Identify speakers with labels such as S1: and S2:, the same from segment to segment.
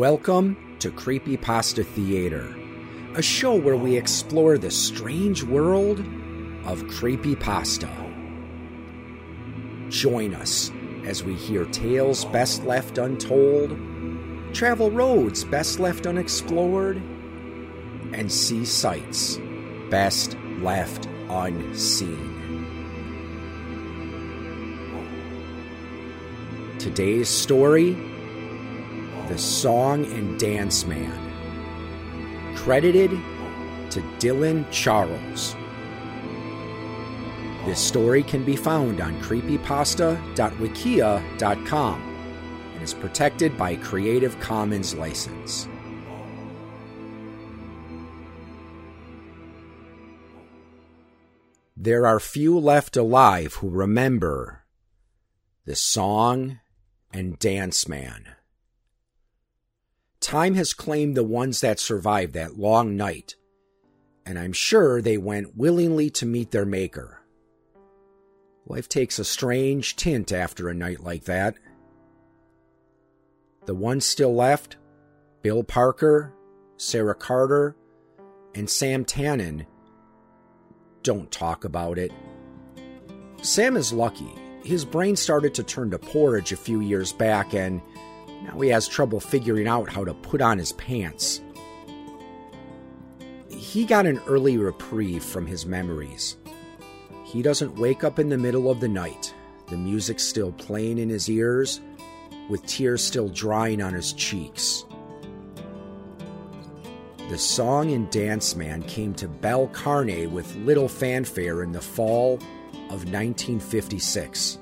S1: Welcome to Creepypasta Theater, a show where we explore the strange world of creepypasta. Join us as we hear tales best left untold, travel roads best left unexplored, and see sights best left unseen. Today's story The Song and Dance Man. Credited to Dylan Charles. This story can be found on creepypasta.wikia.com and is protected by Creative Commons license. There are few left alive who remember the song and Dance Man. Time has claimed the ones that survived that long night, and I'm sure they went willingly to meet their maker. Life takes a strange tint after a night like that. The ones still left Bill Parker, Sarah Carter, and Sam Tannen don't talk about it. Sam is lucky his brain started to turn to porridge a few years back, and now he has trouble figuring out how to put on his pants. He got an early reprieve from his memories. He doesn't wake up in the middle of the night, the music still playing in his ears, with tears still drying on his cheeks. The song and dance man came to Belle Carne with little fanfare in the fall of 1956.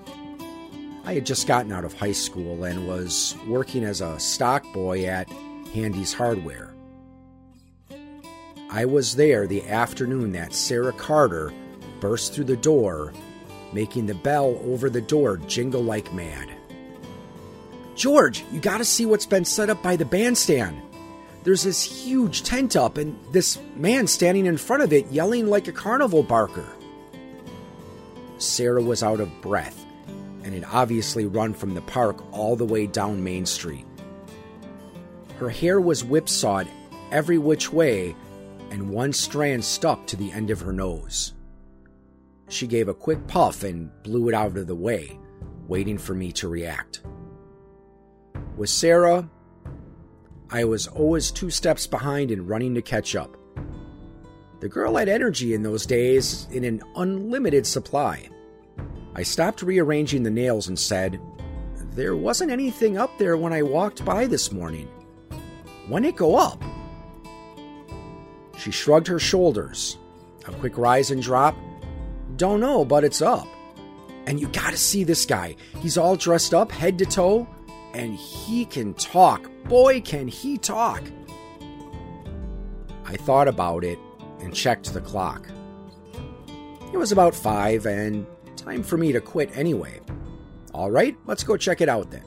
S1: I had just gotten out of high school and was working as a stock boy at Handy's Hardware. I was there the afternoon that Sarah Carter burst through the door, making the bell over the door jingle like mad. George, you gotta see what's been set up by the bandstand. There's this huge tent up, and this man standing in front of it yelling like a carnival barker. Sarah was out of breath and had obviously run from the park all the way down Main Street. Her hair was whipsawed every which way, and one strand stuck to the end of her nose. She gave a quick puff and blew it out of the way, waiting for me to react. With Sarah, I was always two steps behind and running to catch up. The girl had energy in those days in an unlimited supply. I stopped rearranging the nails and said, There wasn't anything up there when I walked by this morning. When it go up? She shrugged her shoulders. A quick rise and drop. Don't know, but it's up. And you gotta see this guy. He's all dressed up, head to toe, and he can talk. Boy, can he talk. I thought about it and checked the clock. It was about five, and time for me to quit anyway. All right, let's go check it out then.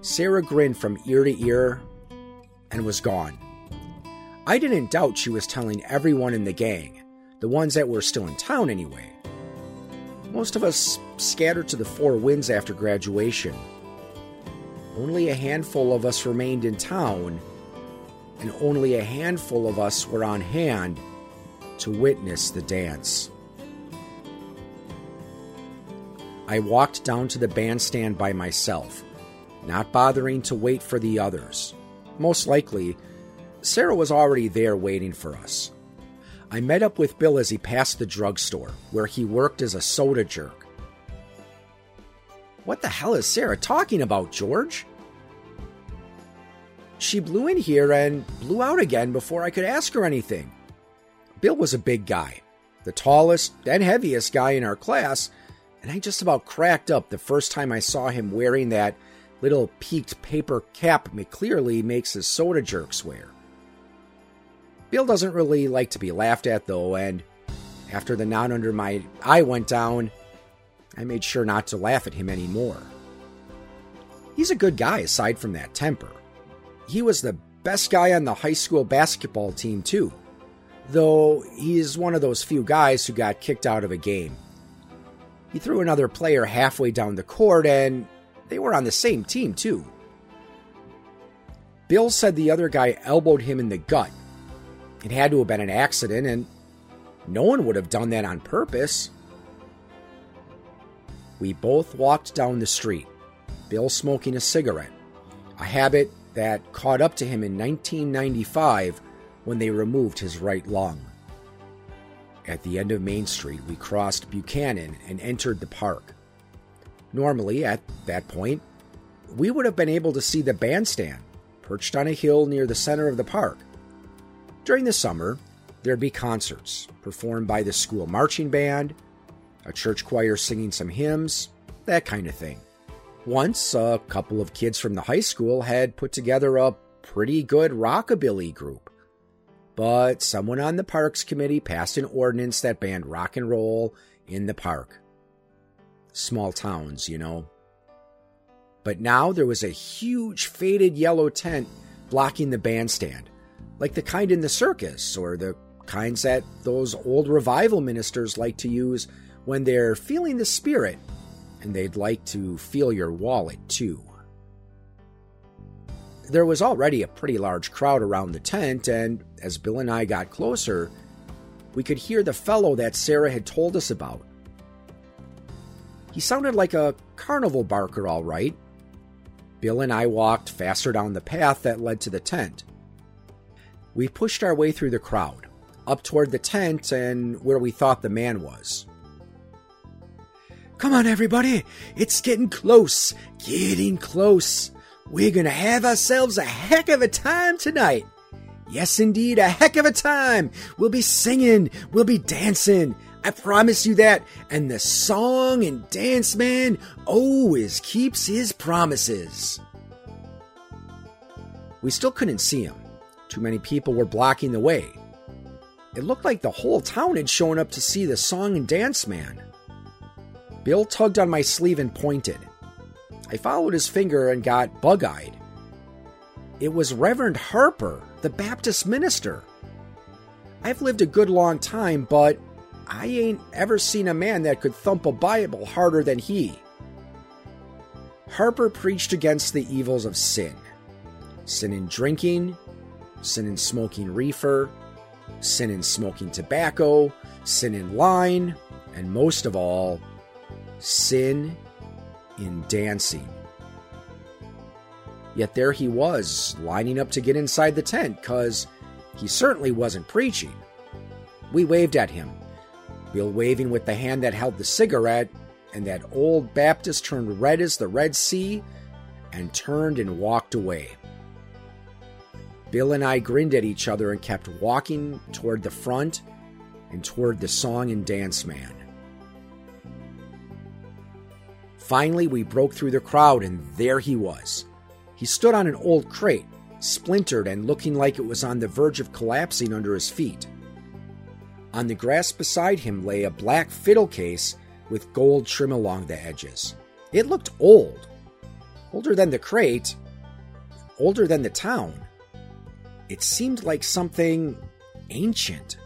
S1: Sarah grinned from ear to ear and was gone. I didn't doubt she was telling everyone in the gang, the ones that were still in town anyway. Most of us scattered to the four winds after graduation. Only a handful of us remained in town and only a handful of us were on hand to witness the dance. I walked down to the bandstand by myself, not bothering to wait for the others. Most likely, Sarah was already there waiting for us. I met up with Bill as he passed the drugstore, where he worked as a soda jerk. What the hell is Sarah talking about, George? She blew in here and blew out again before I could ask her anything. Bill was a big guy, the tallest and heaviest guy in our class, and I just about cracked up the first time I saw him wearing that little peaked paper cap McClearly makes his soda jerks wear. Bill doesn't really like to be laughed at, though, and after the knot under my eye went down, I made sure not to laugh at him anymore. He's a good guy aside from that temper. He was the best guy on the high school basketball team, too, though he's one of those few guys who got kicked out of a game. He threw another player halfway down the court, and they were on the same team, too. Bill said the other guy elbowed him in the gut. It had to have been an accident, and no one would have done that on purpose. We both walked down the street, Bill smoking a cigarette, a habit that caught up to him in 1995 when they removed his right lung. At the end of Main Street, we crossed Buchanan and entered the park. Normally, at that point, we would have been able to see the bandstand perched on a hill near the center of the park. During the summer, there'd be concerts performed by the school marching band, a church choir singing some hymns, that kind of thing. Once, a couple of kids from the high school had put together a pretty good rockabilly group. But someone on the parks committee passed an ordinance that banned rock and roll in the park. Small towns, you know. But now there was a huge faded yellow tent blocking the bandstand, like the kind in the circus or the kinds that those old revival ministers like to use when they're feeling the spirit and they'd like to feel your wallet too. There was already a pretty large crowd around the tent, and as Bill and I got closer, we could hear the fellow that Sarah had told us about. He sounded like a carnival barker, all right, Bill and I walked faster down the path that led to the tent. We pushed our way through the crowd, up toward the tent and where we thought the man was. Come on, everybody! It's getting close! Getting close! We're gonna have ourselves a heck of a time tonight! Yes, indeed, a heck of a time! We'll be singing, we'll be dancing, I promise you that. And the song and dance man always keeps his promises. We still couldn't see him. Too many people were blocking the way. It looked like the whole town had shown up to see the song and dance man. Bill tugged on my sleeve and pointed. I followed his finger and got bug eyed. It was Reverend Harper, the Baptist minister. I've lived a good long time, but I ain't ever seen a man that could thump a Bible harder than he. Harper preached against the evils of sin sin in drinking, sin in smoking reefer, sin in smoking tobacco, sin in lying, and most of all, sin in dancing. Yet there he was, lining up to get inside the tent, because he certainly wasn't preaching. We waved at him, Bill waving with the hand that held the cigarette, and that old Baptist turned red as the Red Sea and turned and walked away. Bill and I grinned at each other and kept walking toward the front and toward the song and dance man. Finally, we broke through the crowd, and there he was. He stood on an old crate, splintered and looking like it was on the verge of collapsing under his feet. On the grass beside him lay a black fiddle case with gold trim along the edges. It looked old. Older than the crate, older than the town. It seemed like something ancient.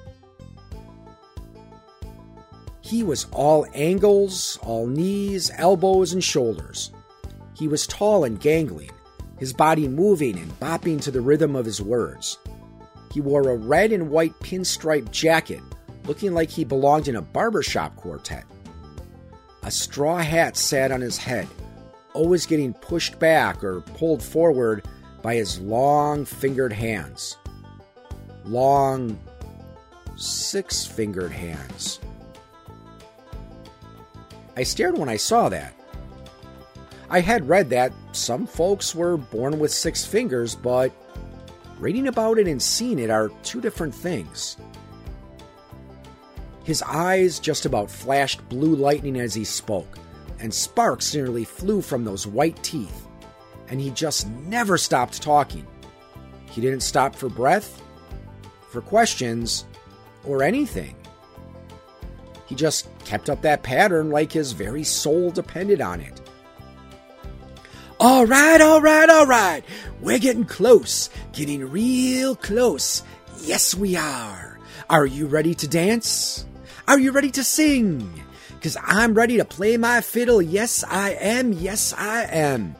S1: He was all angles, all knees, elbows, and shoulders. He was tall and gangling, his body moving and bopping to the rhythm of his words. He wore a red and white pinstripe jacket looking like he belonged in a barbershop quartet. A straw hat sat on his head, always getting pushed back or pulled forward by his long fingered hands. Long, six fingered hands. I stared when I saw that. I had read that some folks were born with six fingers, but reading about it and seeing it are two different things. His eyes just about flashed blue lightning as he spoke, and sparks nearly flew from those white teeth. And he just never stopped talking. He didn't stop for breath, for questions, or anything. He just kept up that pattern like his very soul depended on it. All right, all right, all right. We're getting close, getting real close. Yes, we are. Are you ready to dance? Are you ready to sing? Because I'm ready to play my fiddle. Yes, I am. Yes, I am.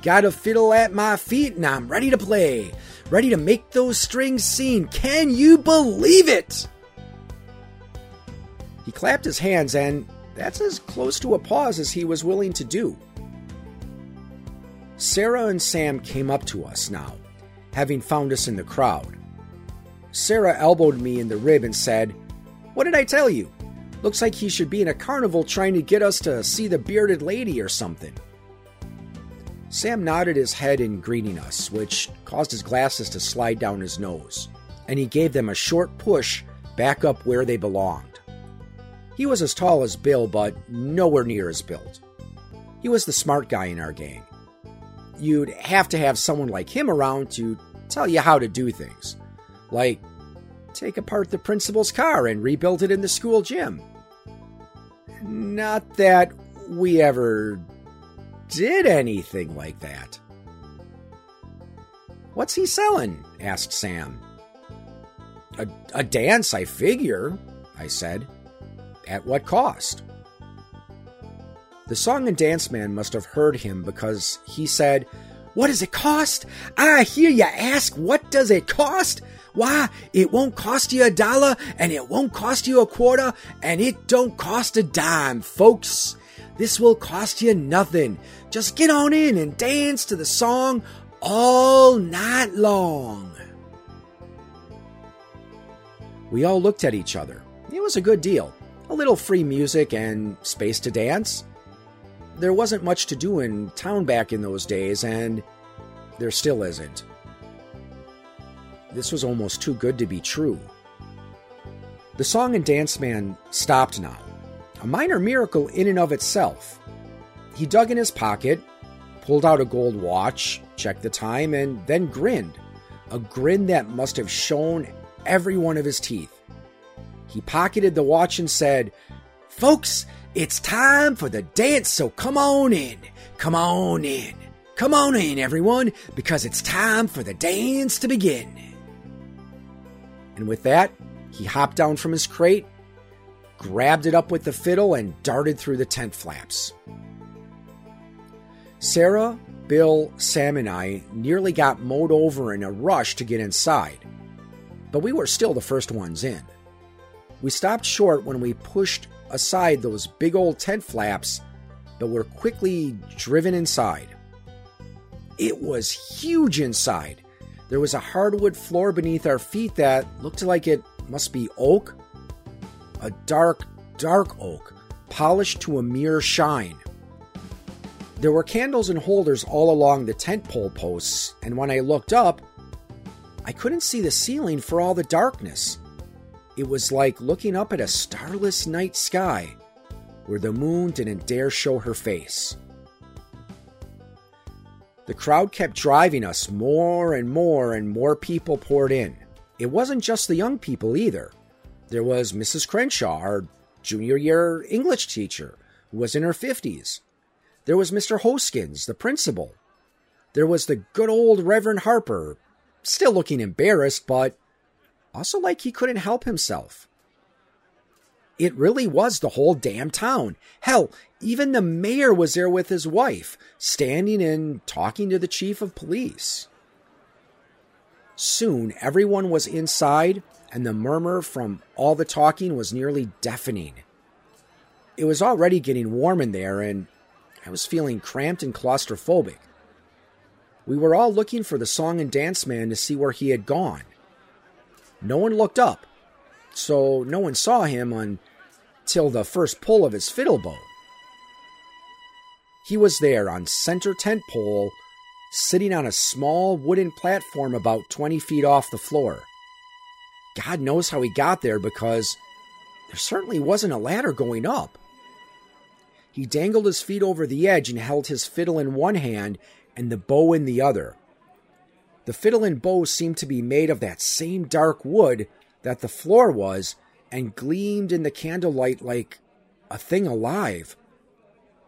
S1: Got a fiddle at my feet and I'm ready to play. Ready to make those strings sing. Can you believe it? He clapped his hands, and that's as close to a pause as he was willing to do. Sarah and Sam came up to us now, having found us in the crowd. Sarah elbowed me in the rib and said, What did I tell you? Looks like he should be in a carnival trying to get us to see the bearded lady or something. Sam nodded his head in greeting us, which caused his glasses to slide down his nose, and he gave them a short push back up where they belonged. He was as tall as Bill, but nowhere near as built. He was the smart guy in our gang. You'd have to have someone like him around to tell you how to do things, like take apart the principal's car and rebuild it in the school gym. Not that we ever did anything like that. What's he selling? asked Sam. A, a dance, I figure, I said. At what cost? The song and dance man must have heard him because he said, What does it cost? I hear you ask, What does it cost? Why, it won't cost you a dollar, and it won't cost you a quarter, and it don't cost a dime, folks. This will cost you nothing. Just get on in and dance to the song all night long. We all looked at each other. It was a good deal. A little free music and space to dance. There wasn't much to do in town back in those days, and there still isn't. This was almost too good to be true. The song and dance man stopped now, a minor miracle in and of itself. He dug in his pocket, pulled out a gold watch, checked the time, and then grinned. A grin that must have shown every one of his teeth. He pocketed the watch and said, Folks, it's time for the dance, so come on in. Come on in. Come on in, everyone, because it's time for the dance to begin. And with that, he hopped down from his crate, grabbed it up with the fiddle, and darted through the tent flaps. Sarah, Bill, Sam, and I nearly got mowed over in a rush to get inside, but we were still the first ones in. We stopped short when we pushed aside those big old tent flaps, but were quickly driven inside. It was huge inside. There was a hardwood floor beneath our feet that looked like it must be oak. A dark, dark oak, polished to a mere shine. There were candles and holders all along the tent pole posts, and when I looked up, I couldn't see the ceiling for all the darkness. It was like looking up at a starless night sky where the moon didn't dare show her face. The crowd kept driving us more and more, and more people poured in. It wasn't just the young people either. There was Mrs. Crenshaw, our junior year English teacher, who was in her 50s. There was Mr. Hoskins, the principal. There was the good old Reverend Harper, still looking embarrassed, but also like he couldn't help himself. It really was the whole damn town. Hell, even the mayor was there with his wife, standing and talking to the chief of police. Soon, everyone was inside, and the murmur from all the talking was nearly deafening. It was already getting warm in there, and I was feeling cramped and claustrophobic. We were all looking for the song and dance man to see where he had gone. No one looked up, so no one saw him until the first pull of his fiddle bow. He was there on center tent pole, sitting on a small wooden platform about 20 feet off the floor. God knows how he got there because there certainly wasn't a ladder going up. He dangled his feet over the edge and held his fiddle in one hand and the bow in the other. The fiddle and bow seemed to be made of that same dark wood that the floor was and gleamed in the candlelight like a thing alive.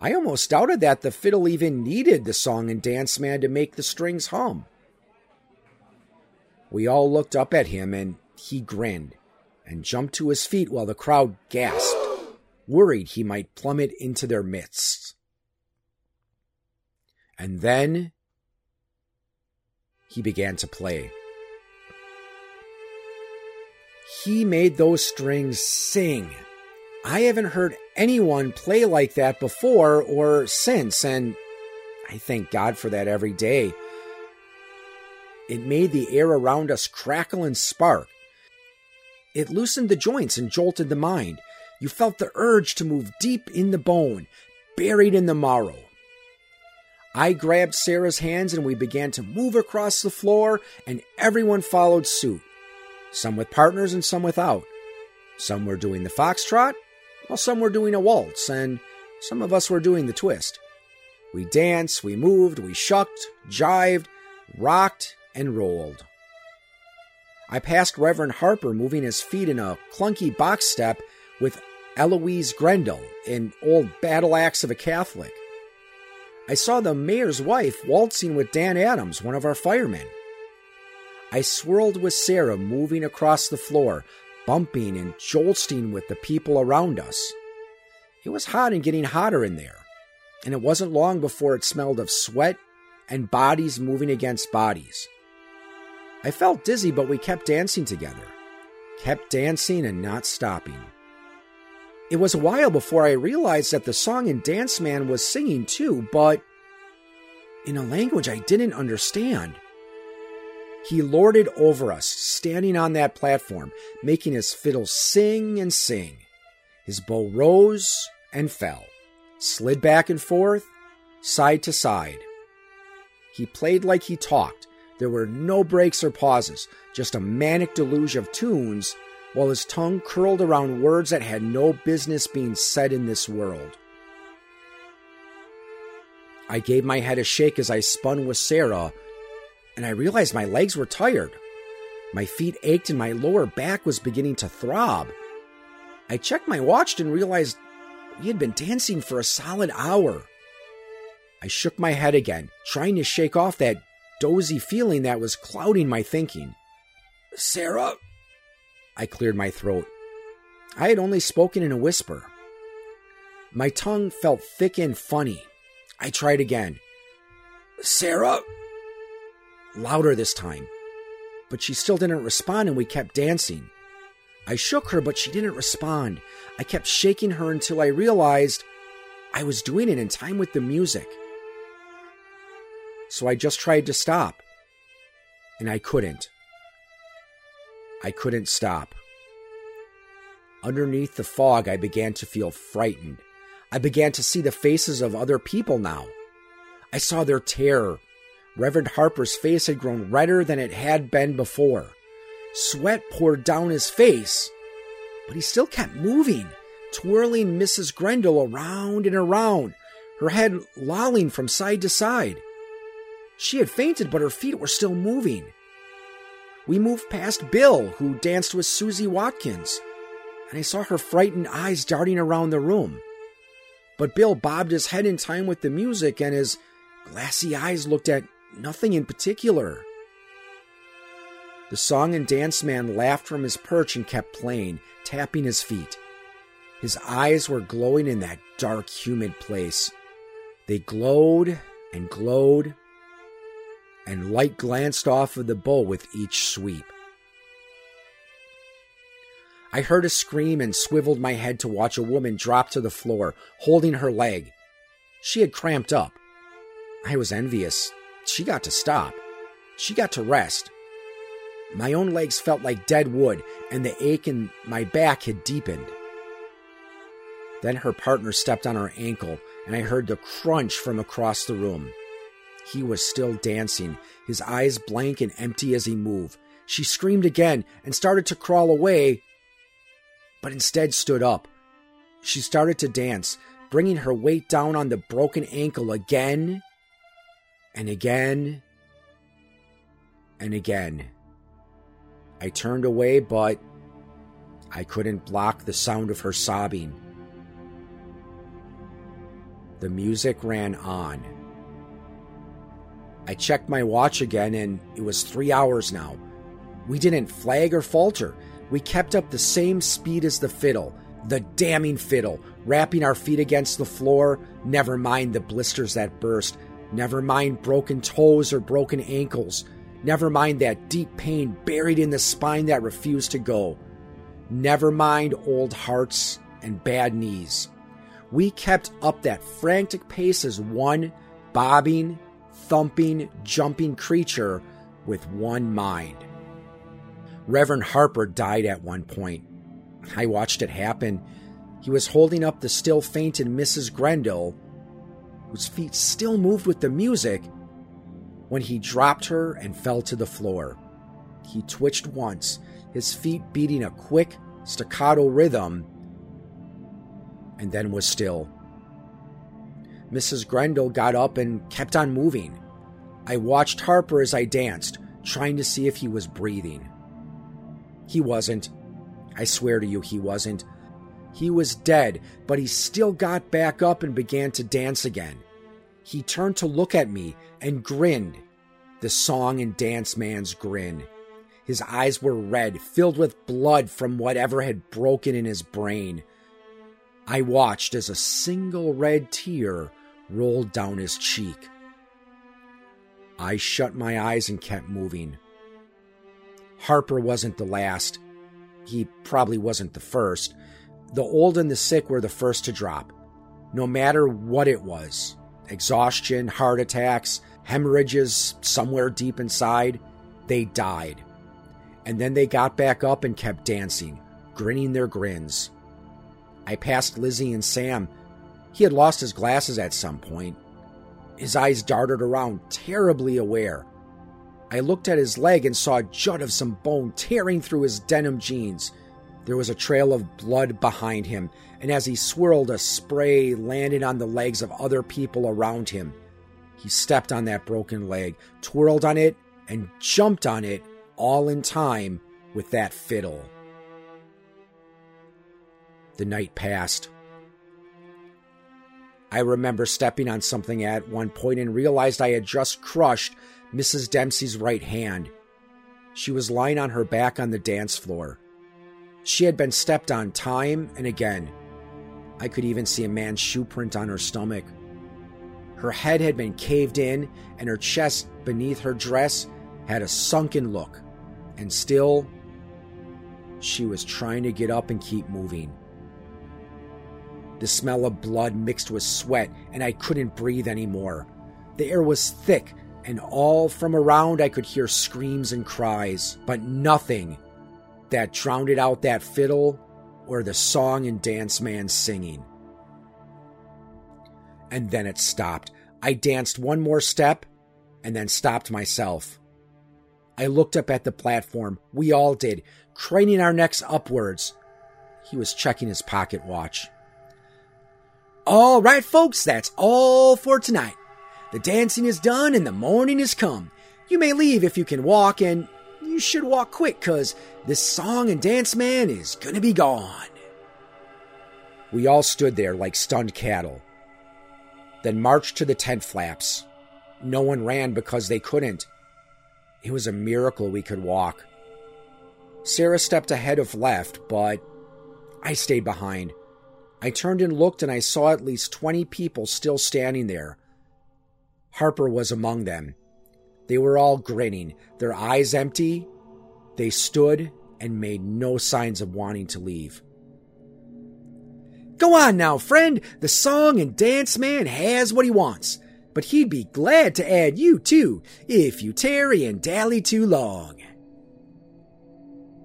S1: I almost doubted that the fiddle even needed the song and dance man to make the strings hum. We all looked up at him and he grinned and jumped to his feet while the crowd gasped worried he might plummet into their midst. And then he began to play. He made those strings sing. I haven't heard anyone play like that before or since, and I thank God for that every day. It made the air around us crackle and spark. It loosened the joints and jolted the mind. You felt the urge to move deep in the bone, buried in the marrow. I grabbed Sarah's hands and we began to move across the floor, and everyone followed suit. Some with partners and some without. Some were doing the foxtrot, while some were doing a waltz, and some of us were doing the twist. We danced, we moved, we shucked, jived, rocked, and rolled. I passed Reverend Harper moving his feet in a clunky box step with Eloise Grendel, an old battle axe of a Catholic. I saw the mayor's wife waltzing with Dan Adams, one of our firemen. I swirled with Sarah moving across the floor, bumping and jolting with the people around us. It was hot and getting hotter in there, and it wasn't long before it smelled of sweat and bodies moving against bodies. I felt dizzy, but we kept dancing together. Kept dancing and not stopping. It was a while before I realized that the song and dance man was singing too, but in a language I didn't understand. He lorded over us, standing on that platform, making his fiddle sing and sing. His bow rose and fell, slid back and forth, side to side. He played like he talked, there were no breaks or pauses, just a manic deluge of tunes, while his tongue curled around words that had no business being said in this world. I gave my head a shake as I spun with Sarah, and I realized my legs were tired. My feet ached and my lower back was beginning to throb. I checked my watch and realized we had been dancing for a solid hour. I shook my head again, trying to shake off that dozy feeling that was clouding my thinking. Sarah? I cleared my throat. I had only spoken in a whisper. My tongue felt thick and funny. I tried again. Sarah? Louder this time. But she still didn't respond and we kept dancing. I shook her, but she didn't respond. I kept shaking her until I realized I was doing it in time with the music so I just tried to stop. And I couldn't. I couldn't stop. Underneath the fog, I began to feel frightened. I began to see the faces of other people now. I saw their terror. Reverend Harper's face had grown redder than it had been before. Sweat poured down his face, but he still kept moving, twirling Mrs. Grendel around and around, her head lolling from side to side. She had fainted, but her feet were still moving. We moved past Bill, who danced with Susie Watkins, and I saw her frightened eyes darting around the room. But Bill bobbed his head in time with the music, and his glassy eyes looked at nothing in particular. The song and dance man laughed from his perch and kept playing, tapping his feet. His eyes were glowing in that dark, humid place. They glowed and glowed and light glanced off of the bow with each sweep. I heard a scream and swiveled my head to watch a woman drop to the floor, holding her leg. She had cramped up. I was envious. She got to stop. She got to rest. My own legs felt like dead wood, and the ache in my back had deepened. Then her partner stepped on her ankle, and I heard the crunch from across the room. He was still dancing, his eyes blank and empty as he moved. She screamed again and started to crawl away, but instead stood up. She started to dance, bringing her weight down on the broken ankle again and again and again. I turned away, but I couldn't block the sound of her sobbing. The music ran on. I checked my watch again, and it was three hours now. We didn't flag or falter. We kept up the same speed as the fiddle, the damning fiddle, rapping our feet against the floor. Never mind the blisters that burst. Never mind broken toes or broken ankles. Never mind that deep pain buried in the spine that refused to go. Never mind old hearts and bad knees. We kept up that frantic pace as one bobbing, thumping, jumping creature with one mind. Reverend Harper died at one point. I watched it happen. He was holding up the still fainted Mrs. Grendel, whose feet still moved with the music, when he dropped her and fell to the floor. He twitched once, his feet beating a quick, staccato rhythm, and then was still. Mrs. Grendel got up and kept on moving. I watched Harper as I danced, trying to see if he was breathing. He wasn't. I swear to you, he wasn't. He was dead, but he still got back up and began to dance again. He turned to look at me and grinned, the song and dance man's grin. His eyes were red, filled with blood from whatever had broken in his brain. I watched as a single red tear rolled down his cheek. I shut my eyes and kept moving. Harper wasn't the last. He probably wasn't the first. The old and the sick were the first to drop, no matter what it was exhaustion, heart attacks, hemorrhages somewhere deep inside. They died. And then they got back up and kept dancing, grinning their grins. I passed Lizzie and Sam. He had lost his glasses at some point. His eyes darted around, terribly aware. I looked at his leg and saw a jut of some bone tearing through his denim jeans. There was a trail of blood behind him, and as he swirled, a spray landed on the legs of other people around him. He stepped on that broken leg, twirled on it, and jumped on it, all in time with that fiddle. The night passed. I remember stepping on something at one point and realized I had just crushed Mrs. Dempsey's right hand. She was lying on her back on the dance floor. She had been stepped on time and again. I could even see a man's shoe print on her stomach. Her head had been caved in, and her chest beneath her dress had a sunken look. And still, she was trying to get up and keep moving. The smell of blood mixed with sweat, and I couldn't breathe anymore. The air was thick, and all from around I could hear screams and cries, but nothing that drowned out that fiddle or the song and dance man singing. And then it stopped. I danced one more step and then stopped myself. I looked up at the platform. We all did, craning our necks upwards. He was checking his pocket watch. All right, folks, that's all for tonight. The dancing is done and the morning is come. You may leave if you can walk, and you should walk quick, cause this song and dance man is gonna be gone. We all stood there like stunned cattle, then marched to the tent flaps. No one ran because they couldn't. It was a miracle we could walk. Sarah stepped ahead of left, but I stayed behind. I turned and looked, and I saw at least 20 people still standing there. Harper was among them. They were all grinning, their eyes empty. They stood and made no signs of wanting to leave. Go on now, friend. The song and dance man has what he wants, but he'd be glad to add you too if you tarry and dally too long.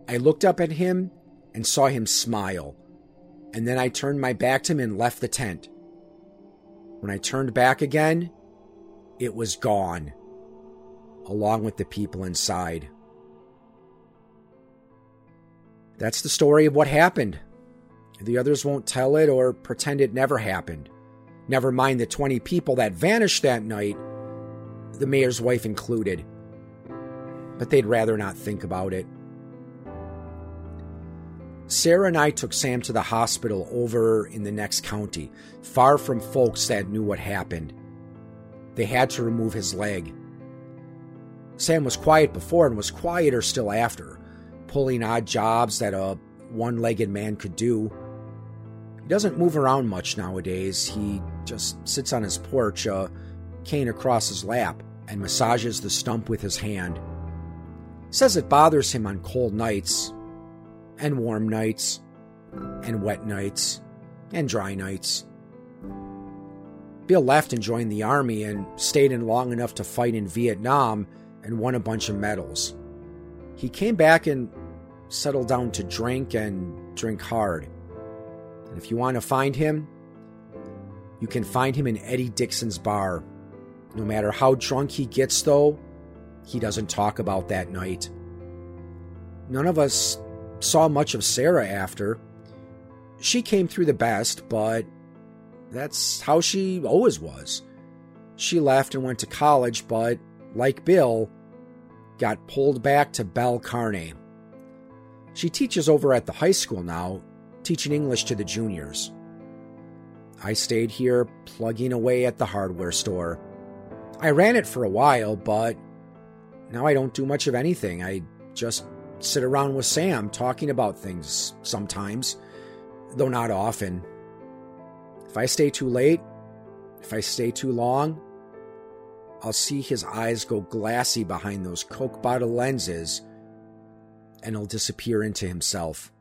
S1: I looked up at him and saw him smile and then I turned my back to him and left the tent. When I turned back again, it was gone, along with the people inside. That's the story of what happened. The others won't tell it or pretend it never happened. Never mind the 20 people that vanished that night, the mayor's wife included. But they'd rather not think about it. Sarah and I took Sam to the hospital over in the next county, far from folks that knew what happened. They had to remove his leg. Sam was quiet before and was quieter still after, pulling odd jobs that a one legged man could do. He doesn't move around much nowadays. He just sits on his porch, a cane across his lap, and massages the stump with his hand. Says it bothers him on cold nights, and warm nights, and wet nights, and dry nights. Bill left and joined the army and stayed in long enough to fight in Vietnam and won a bunch of medals. He came back and settled down to drink and drink hard. And if you want to find him, you can find him in Eddie Dixon's bar. No matter how drunk he gets, though, he doesn't talk about that night. None of us saw much of Sarah after. She came through the best, but that's how she always was. She left and went to college, but like Bill, got pulled back to Belle Carney. She teaches over at the high school now, teaching English to the juniors. I stayed here plugging away at the hardware store. I ran it for a while, but now I don't do much of anything. I just sit around with Sam talking about things sometimes, though not often. If I stay too late, if I stay too long, I'll see his eyes go glassy behind those Coke bottle lenses and he'll disappear into himself.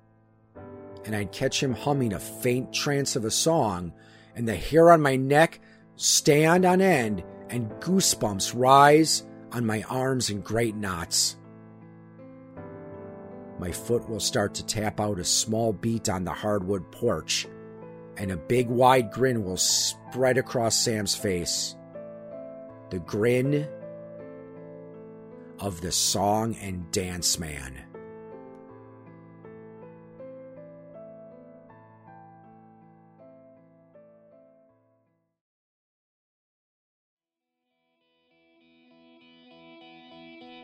S1: And I'd catch him humming a faint trance of a song, and the hair on my neck stand on end, and goosebumps rise on my arms in great knots. My foot will start to tap out a small beat on the hardwood porch and a big wide grin will spread across Sam's face. The grin of the song and dance man.